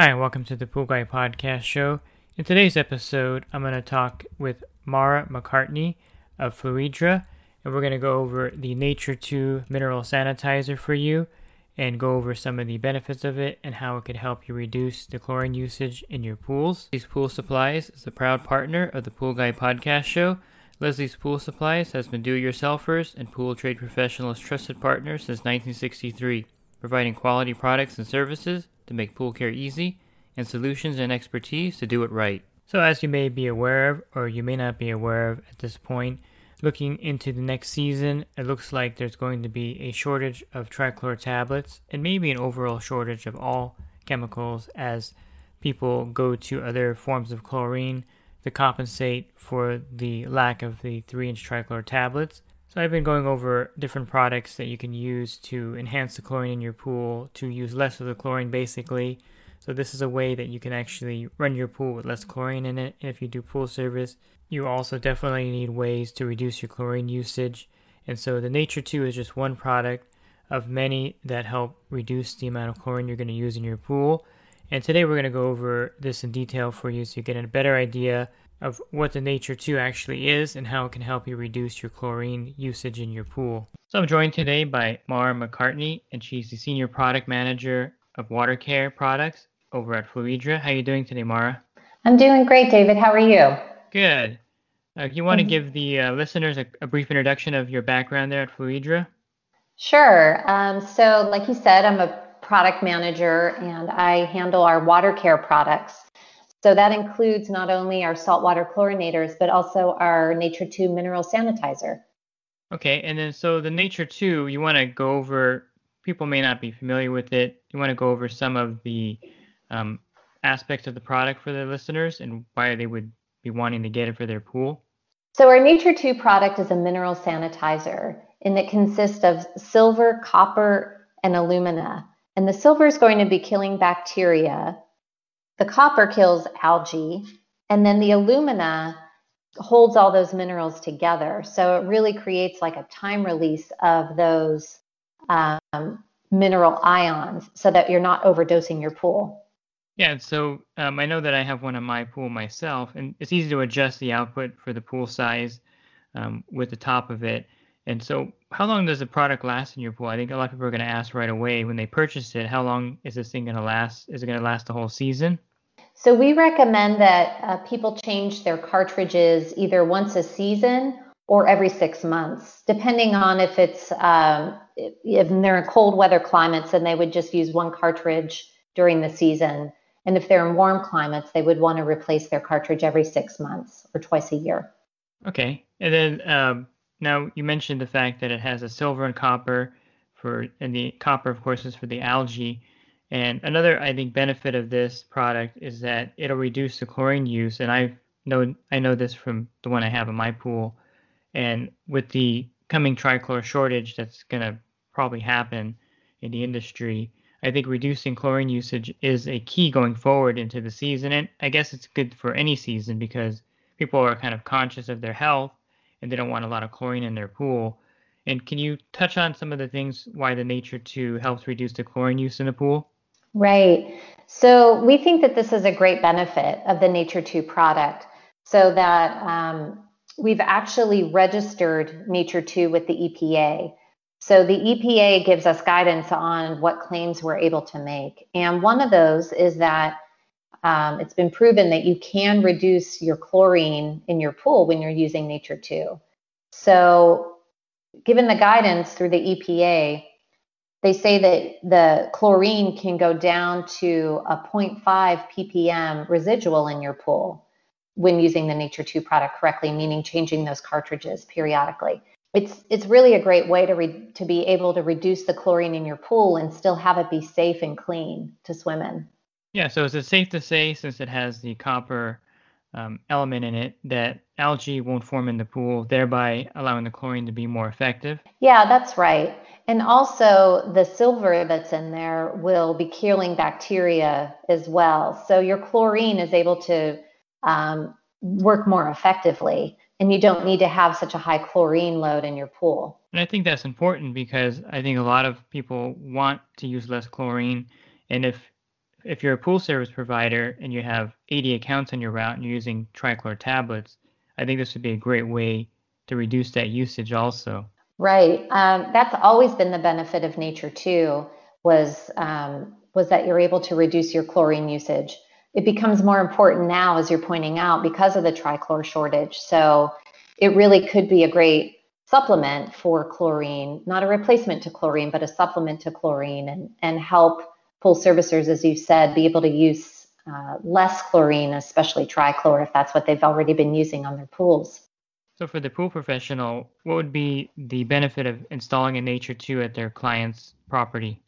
Hi, and welcome to the Pool Guy Podcast Show. In today's episode, I'm going to talk with Mara McCartney of Fluidra, and we're going to go over the Nature 2 mineral sanitizer for you and go over some of the benefits of it and how it could help you reduce the chlorine usage in your pools. Leslie's Pool Supplies is a proud partner of the Pool Guy Podcast Show. Leslie's Pool Supplies has been do-it-yourselfers and pool trade professionals' trusted partner since 1963, providing quality products and services to make pool care easy and solutions and expertise to do it right. So, as you may be aware of, or you may not be aware of at this point, looking into the next season, it looks like there's going to be a shortage of trichlor tablets and maybe an overall shortage of all chemicals as people go to other forms of chlorine to compensate for the lack of the 3 inch trichlor tablets. So, I've been going over different products that you can use to enhance the chlorine in your pool, to use less of the chlorine basically. So, this is a way that you can actually run your pool with less chlorine in it. And if you do pool service, you also definitely need ways to reduce your chlorine usage. And so, the Nature 2 is just one product of many that help reduce the amount of chlorine you're going to use in your pool. And today, we're going to go over this in detail for you so you get a better idea of what the Nature 2 actually is and how it can help you reduce your chlorine usage in your pool. So I'm joined today by Mara McCartney, and she's the Senior Product Manager of Water Care Products over at Fluidra. How are you doing today, Mara? I'm doing great, David. How are you? Good. Uh, you want to give the uh, listeners a, a, brief introduction of your background there at Fluidra? Sure. Um, so, like you said, I'm a product manager and I handle our water care products. So that includes not only our saltwater chlorinators, but also our Nature 2 mineral sanitizer. Okay, and then so the Nature 2, you want to go over, people may not be familiar with it. You want to go over some of the um, aspects of the product for the listeners and why they would be wanting to get it for their pool? So, our Nature 2 product is a mineral sanitizer and it consists of silver, copper, and alumina. And the silver is going to be killing bacteria the copper kills algae, and then the alumina holds all those minerals together. So it really creates like a time release of those um, mineral ions so that you're not overdosing your pool. Yeah, so um, I know that I have one in my pool myself, and it's easy to adjust the output for the pool size um, with the top of it. And so, how long does the product last in your pool? I think a lot of people are going to ask right away when they purchase it, how long is this thing going to last? Is it going to last the whole season? So we recommend that uh, people change their cartridges either once a season or every six months, depending on if it's um, if they're in cold weather climates, then they would just use one cartridge during the season. And if they're in warm climates, they would want to replace their cartridge every six months or twice a year. Okay. And then um, now you mentioned the fact that it has a silver and copper for, and the copper, of course, is for the algae. And another, I think, benefit of this product is that it'll reduce the chlorine use. And I know I know this from the one I have in my pool. And with the coming trichlor shortage that's going to probably happen in the industry, I think reducing chlorine usage is a key going forward into the season. And I guess it's good for any season because people are kind of conscious of their health and they don't want a lot of chlorine in their pool. And can you touch on some of the things why the Nature 2 helps reduce the chlorine use in the pool? Right. So we think that this is a great benefit of the Nature 2 product so that um, we've actually registered Nature 2 with the EPA. So the EPA gives us guidance on what claims we're able to make. And one of those is that um, it's been proven that you can reduce your chlorine in your pool when you're using Nature 2. So, given the guidance through the EPA, they say that the chlorine can go down to a 0.5 ppm residual in your pool when using the Nature 2 product correctly, meaning changing those cartridges periodically. it's it's really a great way to re- to be able to reduce the chlorine in your pool and still have it be safe and clean to swim in. Yeah, so is it safe to say, since it has the copper um, element in it, that algae won't form in the pool, thereby allowing the chlorine to be more effective? Yeah, that's right. And also, the silver that's in there will be killing bacteria as well. So your chlorine is able to um, work more effectively, and you don't need to have such a high chlorine load in your pool. And I think that's important because I think a lot of people want to use less chlorine, and if if you're a pool service provider and you have 80 accounts on your route and you're using trichlor tablets, I think this would be a great way to reduce that usage also. Right. Um, that's always been the benefit of Nature 2. was um, was that you're able to reduce your chlorine usage. It becomes more important now, as you're pointing out, because of the trichlor shortage. So it really could be a great supplement for chlorine, not a replacement to chlorine, but a supplement to chlorine, and and help pool servicers, as you said, be able to use uh, less chlorine, especially trichlor, if that's what they've already been using on their pools. So, for the pool professional, what would be the benefit of installing a Nature 2 at their client's property?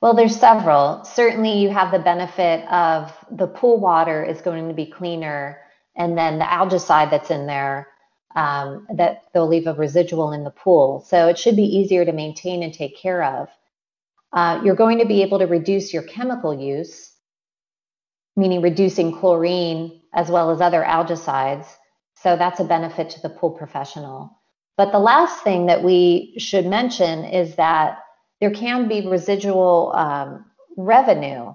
Well, there's several. Certainly, you have the benefit of the pool water is going to be cleaner, and then the algicide that's in there um, that they'll leave a residual in the pool. So it should be easier to maintain and take care of. Uh, you're going to be able to reduce your chemical use, meaning reducing chlorine as well as other algicides. So that's a benefit to the pool professional. But the last thing that we should mention is that there can be residual um, revenue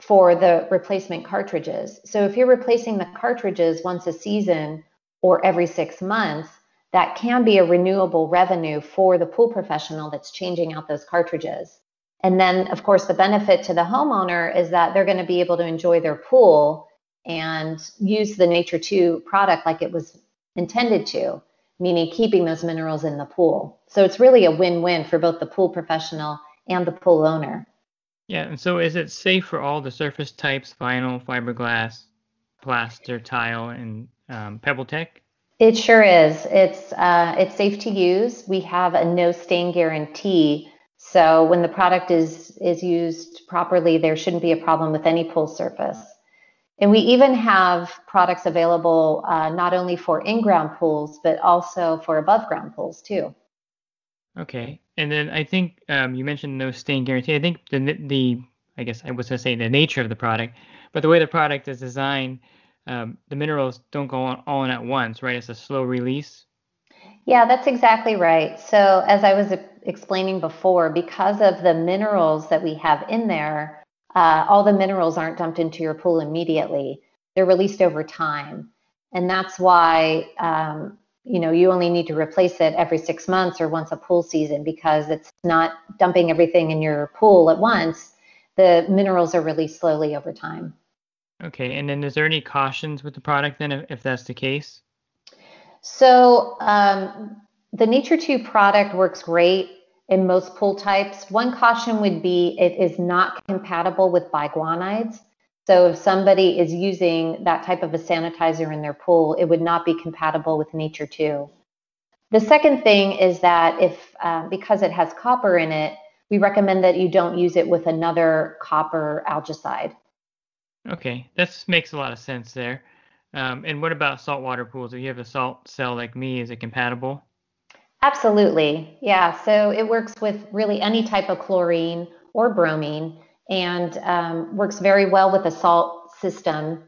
for the replacement cartridges. So if you're replacing the cartridges once a season or every six months, that can be a renewable revenue for the pool professional that's changing out those cartridges. And then, of course, the benefit to the homeowner is that they're going to be able to enjoy their pool and use the Nature 2 product like it was intended to, meaning keeping those minerals in the pool. So it's really a win win for both the pool professional and the pool owner. Yeah, and so is it safe for all the surface types vinyl, fiberglass, plaster, tile, and um, PebbleTec? It sure is. It's uh, it's safe to use. We have a no stain guarantee, so when the product is is used properly, there shouldn't be a problem with any pool surface. And we even have products available uh, not only for in-ground pools but also for above-ground pools too. Okay, and then I think um, you mentioned no stain guarantee. I think the the I guess I was going to say the nature of the product, but the way the product is designed um, the minerals don't go on all in at once, right? It's a slow release. Yeah, that's exactly right. So, as I was explaining before, because of the minerals that we have in there, uh, all the minerals aren't dumped into your pool immediately. They're released over time. And that's why, um, you know, you only need to replace it every six months or once a pool season because it's not dumping everything in your pool at once. The minerals are released slowly over time. Okay, and then is there any cautions with the product then if, if that's the case? So um, the Nature 2 product works great in most pool types. One caution would be it is not compatible with biguanides. So if somebody is using that type of a sanitizer in their pool, it would not be compatible with Nature 2. The second thing is that if uh, because it has copper in it, we recommend that you don't use it with another copper algicide. Okay, that makes a lot of sense there. Um, and what about saltwater pools? If you have a salt cell like me, is it compatible? Absolutely. Yeah. So it works with really any type of chlorine or bromine and um, works very well with a salt system.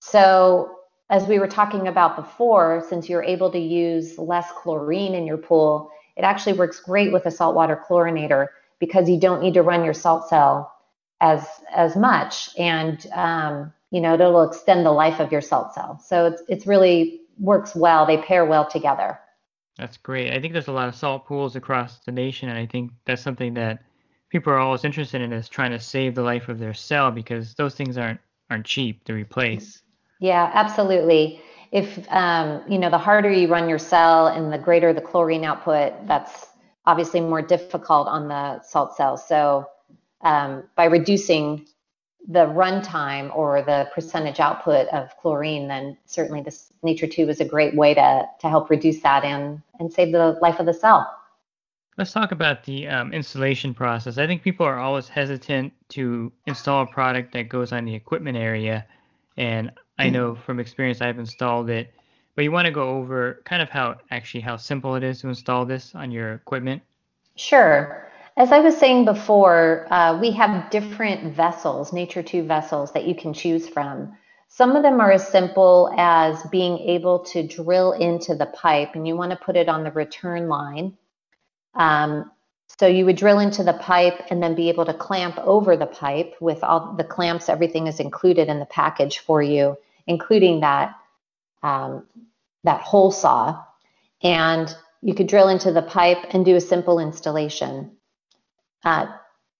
So, as we were talking about before, since you're able to use less chlorine in your pool, it actually works great with a saltwater chlorinator because you don't need to run your salt cell as as much, and um, you know it'll extend the life of your salt cell. So it's it's really works well. They pair well together. That's great. I think there's a lot of salt pools across the nation, and I think that's something that people are always interested in is trying to save the life of their cell because those things aren't aren't cheap to replace. Yeah, absolutely. If um, you know, the harder you run your cell and the greater the chlorine output, that's obviously more difficult on the salt cell. So um, by reducing the runtime or the percentage output of chlorine, then certainly this Nature 2 is a great way to, to help reduce that and, and save the life of the cell. Let's talk about the um, installation process. I think people are always hesitant to install a product that goes on the equipment area. And I know from experience I've installed it, but you want to go over kind of how actually how simple it is to install this on your equipment. Sure. As I was saying before, uh, we have different vessels, Nature 2 vessels that you can choose from. Some of them are as simple as being able to drill into the pipe, and you want to put it on the return line. Um, so you would drill into the pipe and then be able to clamp over the pipe with all the clamps, everything is included in the package for you, including that um, that hole saw. And you could drill into the pipe and do a simple installation. Uh,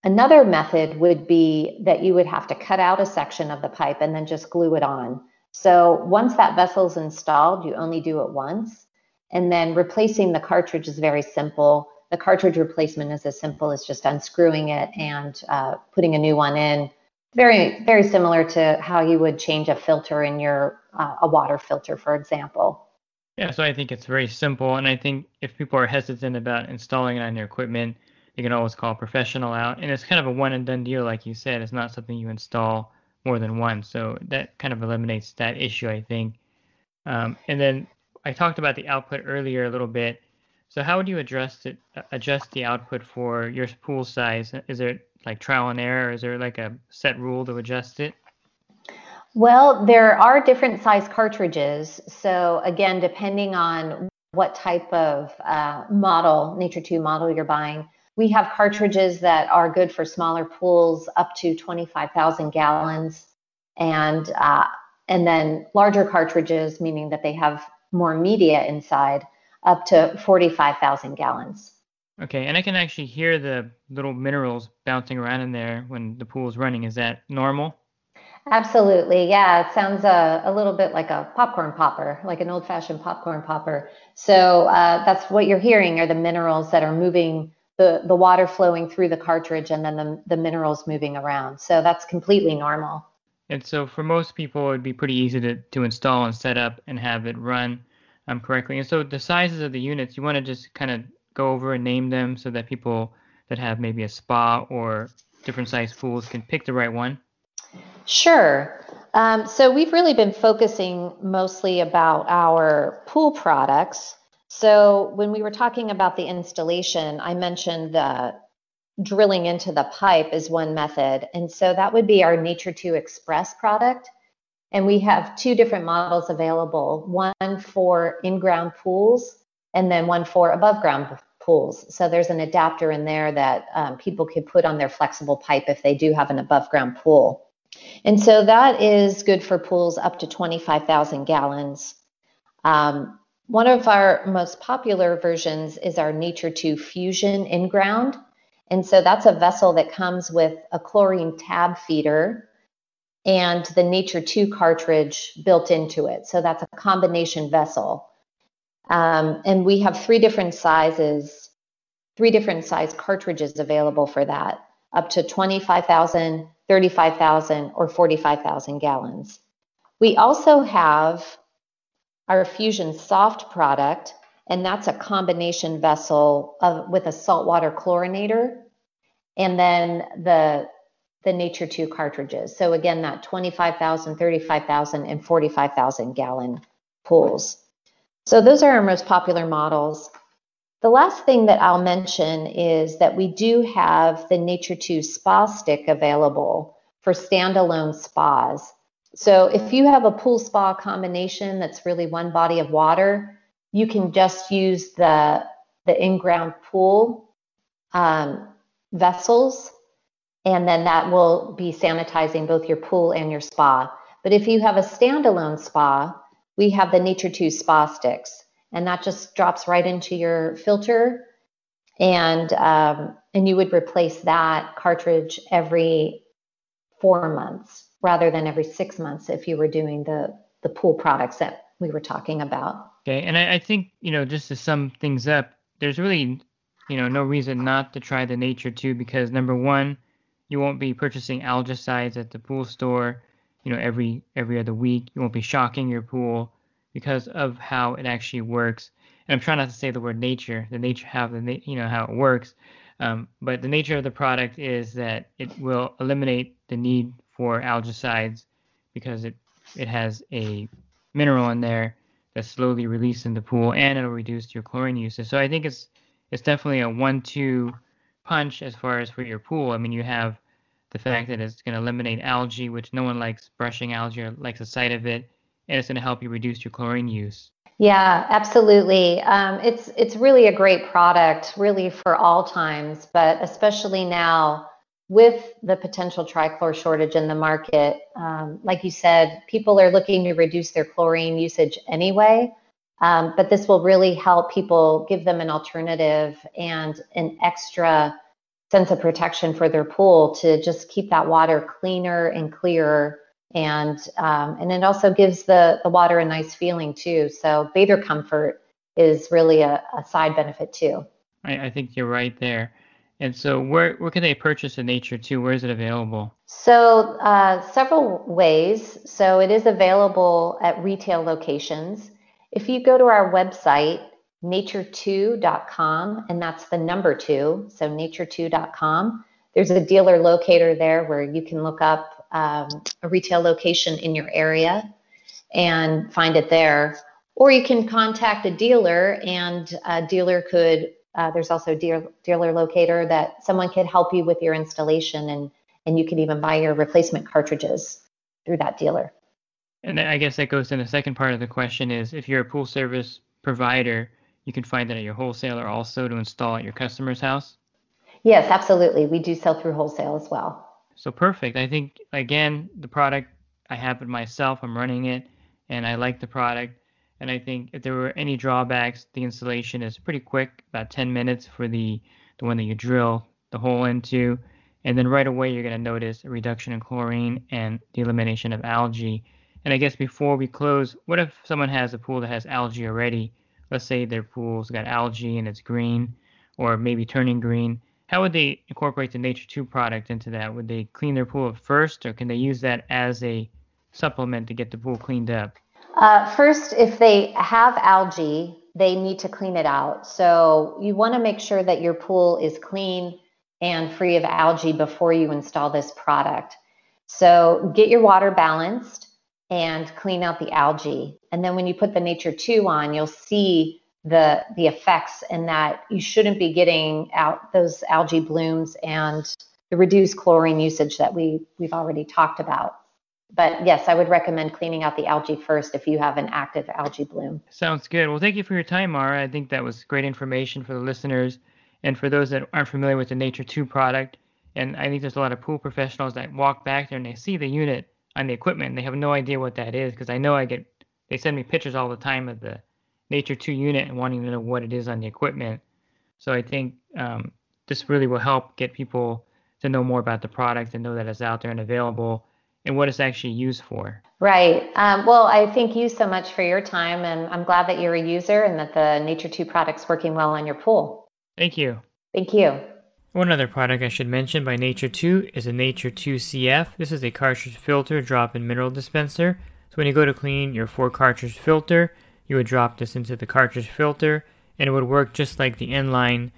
another method would be that you would have to cut out a section of the pipe and then just glue it on. So once that vessel is installed, you only do it once. And then replacing the cartridge is very simple the cartridge replacement is as simple as just unscrewing it and uh, putting a new one in. Very, very similar to how you would change a filter in your uh, a water filter, for example. Yeah, so I think it's very simple, and I think if people are hesitant about installing it on their equipment, you can always call a professional out, and it's kind of a one and done deal, like you said. It's not something you install more than once, so that kind of eliminates that issue, I think. Um, and then I talked about the output earlier a little bit. So how would you adjust it, adjust the output for your pool size? Is there like trial and error? or Is there like a set rule to adjust it? Well, there are different size cartridges. So again, depending on what type of uh, model, Nature 2 model you're buying, we have cartridges that are good for smaller pools up to 25,000 gallons, and uh, and then larger cartridges, meaning that they have more media inside, up to 45,000 gallons. Okay, and I can actually hear the little minerals bouncing around in there when the pool is running. Is that normal? Absolutely, yeah. It sounds a, a little bit like a popcorn popper, like an old-fashioned popcorn popper. So uh, that's what you're hearing are the minerals that are moving, the, the water flowing through the cartridge and then the, the minerals moving around. So that's completely normal. And so for most people, it would be pretty easy to, to install and set up and have it run um, correctly. And so the sizes of the units, you want to just kind of go over and name them so that people that have maybe a spa or different size pools can pick the right one? Sure. Um, so we've really been focusing mostly about our pool products. So when we were talking about the installation, I mentioned the drilling into the pipe is one method. And so that would be our Nature 2 Express product. And we have two different models available one for in ground pools and then one for above ground pools. So there's an adapter in there that um, people could put on their flexible pipe if they do have an above ground pool. And so that is good for pools up to 25,000 gallons. Um, one of our most popular versions is our Nature 2 Fusion in ground. And so that's a vessel that comes with a chlorine tab feeder and the Nature 2 cartridge built into it. So that's a combination vessel. Um, and we have three different sizes, three different size cartridges available for that, up to 25,000, 35,000, or 45,000 gallons. We also have our Fusion Soft product, and that's a combination vessel of, with a saltwater chlorinator. And then the the Nature 2 cartridges. So again, that 25,000, 35,000, and 45,000 gallon pools. So those are our most popular models. The last thing that I'll mention is that we do have the Nature 2 Spa Stick available for standalone spas. So if you have a pool spa combination that's really one body of water, you can just use the, the in-ground pool um, vessels and then that will be sanitizing both your pool and your spa. But if you have a standalone spa, we have the Nature 2 spa sticks, and that just drops right into your filter, and um, and you would replace that cartridge every four months rather than every six months if you were doing the the pool products that we were talking about. Okay, and I, I think you know just to sum things up, there's really you know no reason not to try the Nature 2 because number one you won't be purchasing algicides at the pool store, you know, every every other week. You won't be shocking your pool because of how it actually works. And I'm trying not to say the word nature, the nature how the you know how it works. Um, but the nature of the product is that it will eliminate the need for algicides because it it has a mineral in there that's slowly released in the pool and it'll reduce your chlorine usage. So I think it's it's definitely a one-two punch as far as for your pool. I mean, you have the fact that it's going to eliminate algae, which no one likes brushing algae or likes the sight of it, and it's going to help you reduce your chlorine use. Yeah, absolutely. Um, it's it's really a great product, really for all times, but especially now with the potential trichlor shortage in the market. Um, like you said, people are looking to reduce their chlorine usage anyway. Um, but this will really help people give them an alternative and an extra sense of protection for their pool to just keep that water cleaner and clearer. And um, and it also gives the, the water a nice feeling too. So bather comfort is really a, a side benefit too. I, I think you're right there. And so, where where can they purchase the Nature Two? Where is it available? So, uh, several ways. So, it is available at retail locations. If you go to our website, nature2.com, and that's the number two, so nature2.com, there's a dealer locator there where you can look up um, a retail location in your area and find it there. Or you can contact a dealer, and a dealer could, uh, there's also dealer, dealer locator that someone could help you with your installation, and, and you could even buy your replacement cartridges through that dealer. And I guess that goes to the second part of the question is if you're a pool service provider, you can find that at your wholesaler also to install at your customer's house? Yes, absolutely. We do sell through wholesale as well. So perfect. I think again, the product I have it myself, I'm running it and I like the product. And I think if there were any drawbacks, the installation is pretty quick, about 10 minutes for the the one that you drill the hole into. And then right away you're going to notice a reduction in chlorine and the elimination of algae and I guess before we close, what if someone has a pool that has algae already? Let's say their pool's got algae and it's green, or maybe turning green. How would they incorporate the Nature 2 product into that? Would they clean their pool first, or can they use that as a supplement to get the pool cleaned up? Uh, first, if they have algae, they need to clean it out. So you want to make sure that your pool is clean and free of algae before you install this product. So get your water balanced and clean out the algae. And then when you put the Nature 2 on, you'll see the the effects and that you shouldn't be getting out those algae blooms and the reduced chlorine usage that we we've already talked about. But yes, I would recommend cleaning out the algae first if you have an active algae bloom. Sounds good. Well, thank you for your time, Mara. I think that was great information for the listeners and for those that aren't familiar with the Nature 2 product. And I think there's a lot of pool professionals that walk back there and they see the unit on the equipment. They have no idea what that is because I know I get they send me pictures all the time of the Nature 2 unit and wanting to know what it is on the equipment. So I think um, this really will help get people to know more about the product and know that it's out there and available and what it's actually used for. Right. Um, well, I thank you so much for your time, and I'm glad that you're a user and that the Nature 2 product's working well on your pool. Thank you. Thank you. One other product I should mention by Nature 2 is a Nature 2 CF. This is a cartridge filter drop-in mineral dispenser. So when you go to clean your 4 cartridge filter, you would drop this into the cartridge filter and it would work just like the inline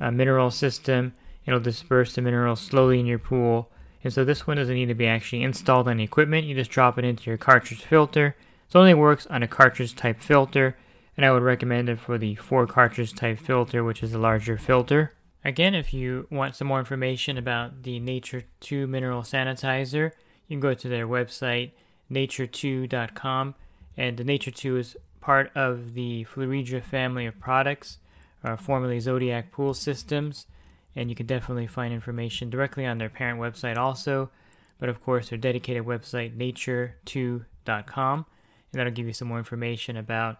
uh, mineral system. It'll disperse the minerals slowly in your pool. And so this one doesn't need to be actually installed on the equipment. You just drop it into your cartridge filter. It only works on a cartridge type filter. And I would recommend it for the 4 cartridge type filter, which is a larger filter. Again, if you want some more information about the Nature 2 mineral sanitizer, you can go to their website, nature2.com. And the Nature 2 is part of the Fluidra family of products, uh, formerly Zodiac Pool Systems. And you can definitely find information directly on their parent website also. But of course, their dedicated website, nature2.com. And that'll give you some more information about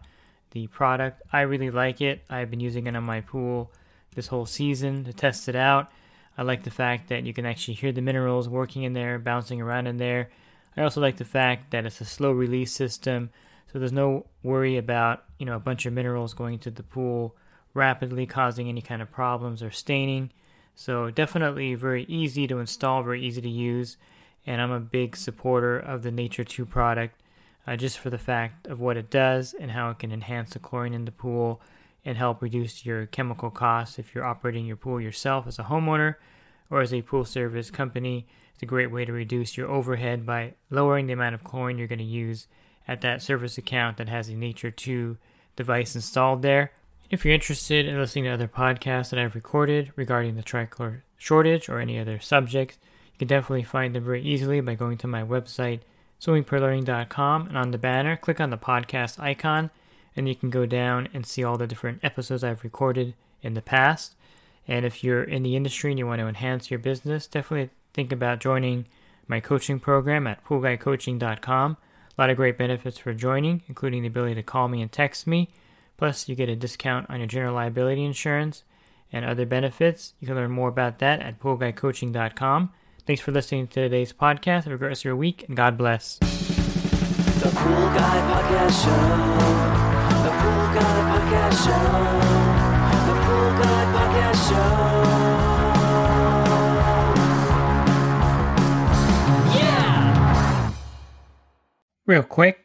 the product. I really like it. I've been using it on my pool this whole season to test it out. I like the fact that you can actually hear the minerals working in there, bouncing around in there. I also like the fact that it's a slow release system, so there's no worry about you know a bunch of minerals going into the pool rapidly causing any kind of problems or staining. So definitely very easy to install, very easy to use, and I'm a big supporter of the Nature 2 product uh, just for the fact of what it does and how it can enhance the chlorine in the pool and help reduce your chemical costs if you're operating your pool yourself as a homeowner or as a pool service company. It's a great way to reduce your overhead by lowering the amount of chlorine you're going to use at that service account that has a Nature 2 device installed there. If you're interested in listening to other podcasts that I've recorded regarding the trichlor shortage or any other subjects, you can definitely find them very easily by going to my website, swimmingpoollearning.com, and on the banner, click on the podcast icon, and you can go down and see all the different episodes I've recorded in the past. And if you're in the industry and you want to enhance your business, definitely think about joining my coaching program at poolguycoaching.com. A lot of great benefits for joining, including the ability to call me and text me. Plus, you get a discount on your general liability insurance and other benefits. You can learn more about that at poolguycoaching.com. Thanks for listening to today's podcast. Have a great rest of your week, and God bless. The Pool Guy Podcast Show. The Pool Guy Podcast Show. The Pool Guy Podcast Show. Yeah! Real quick,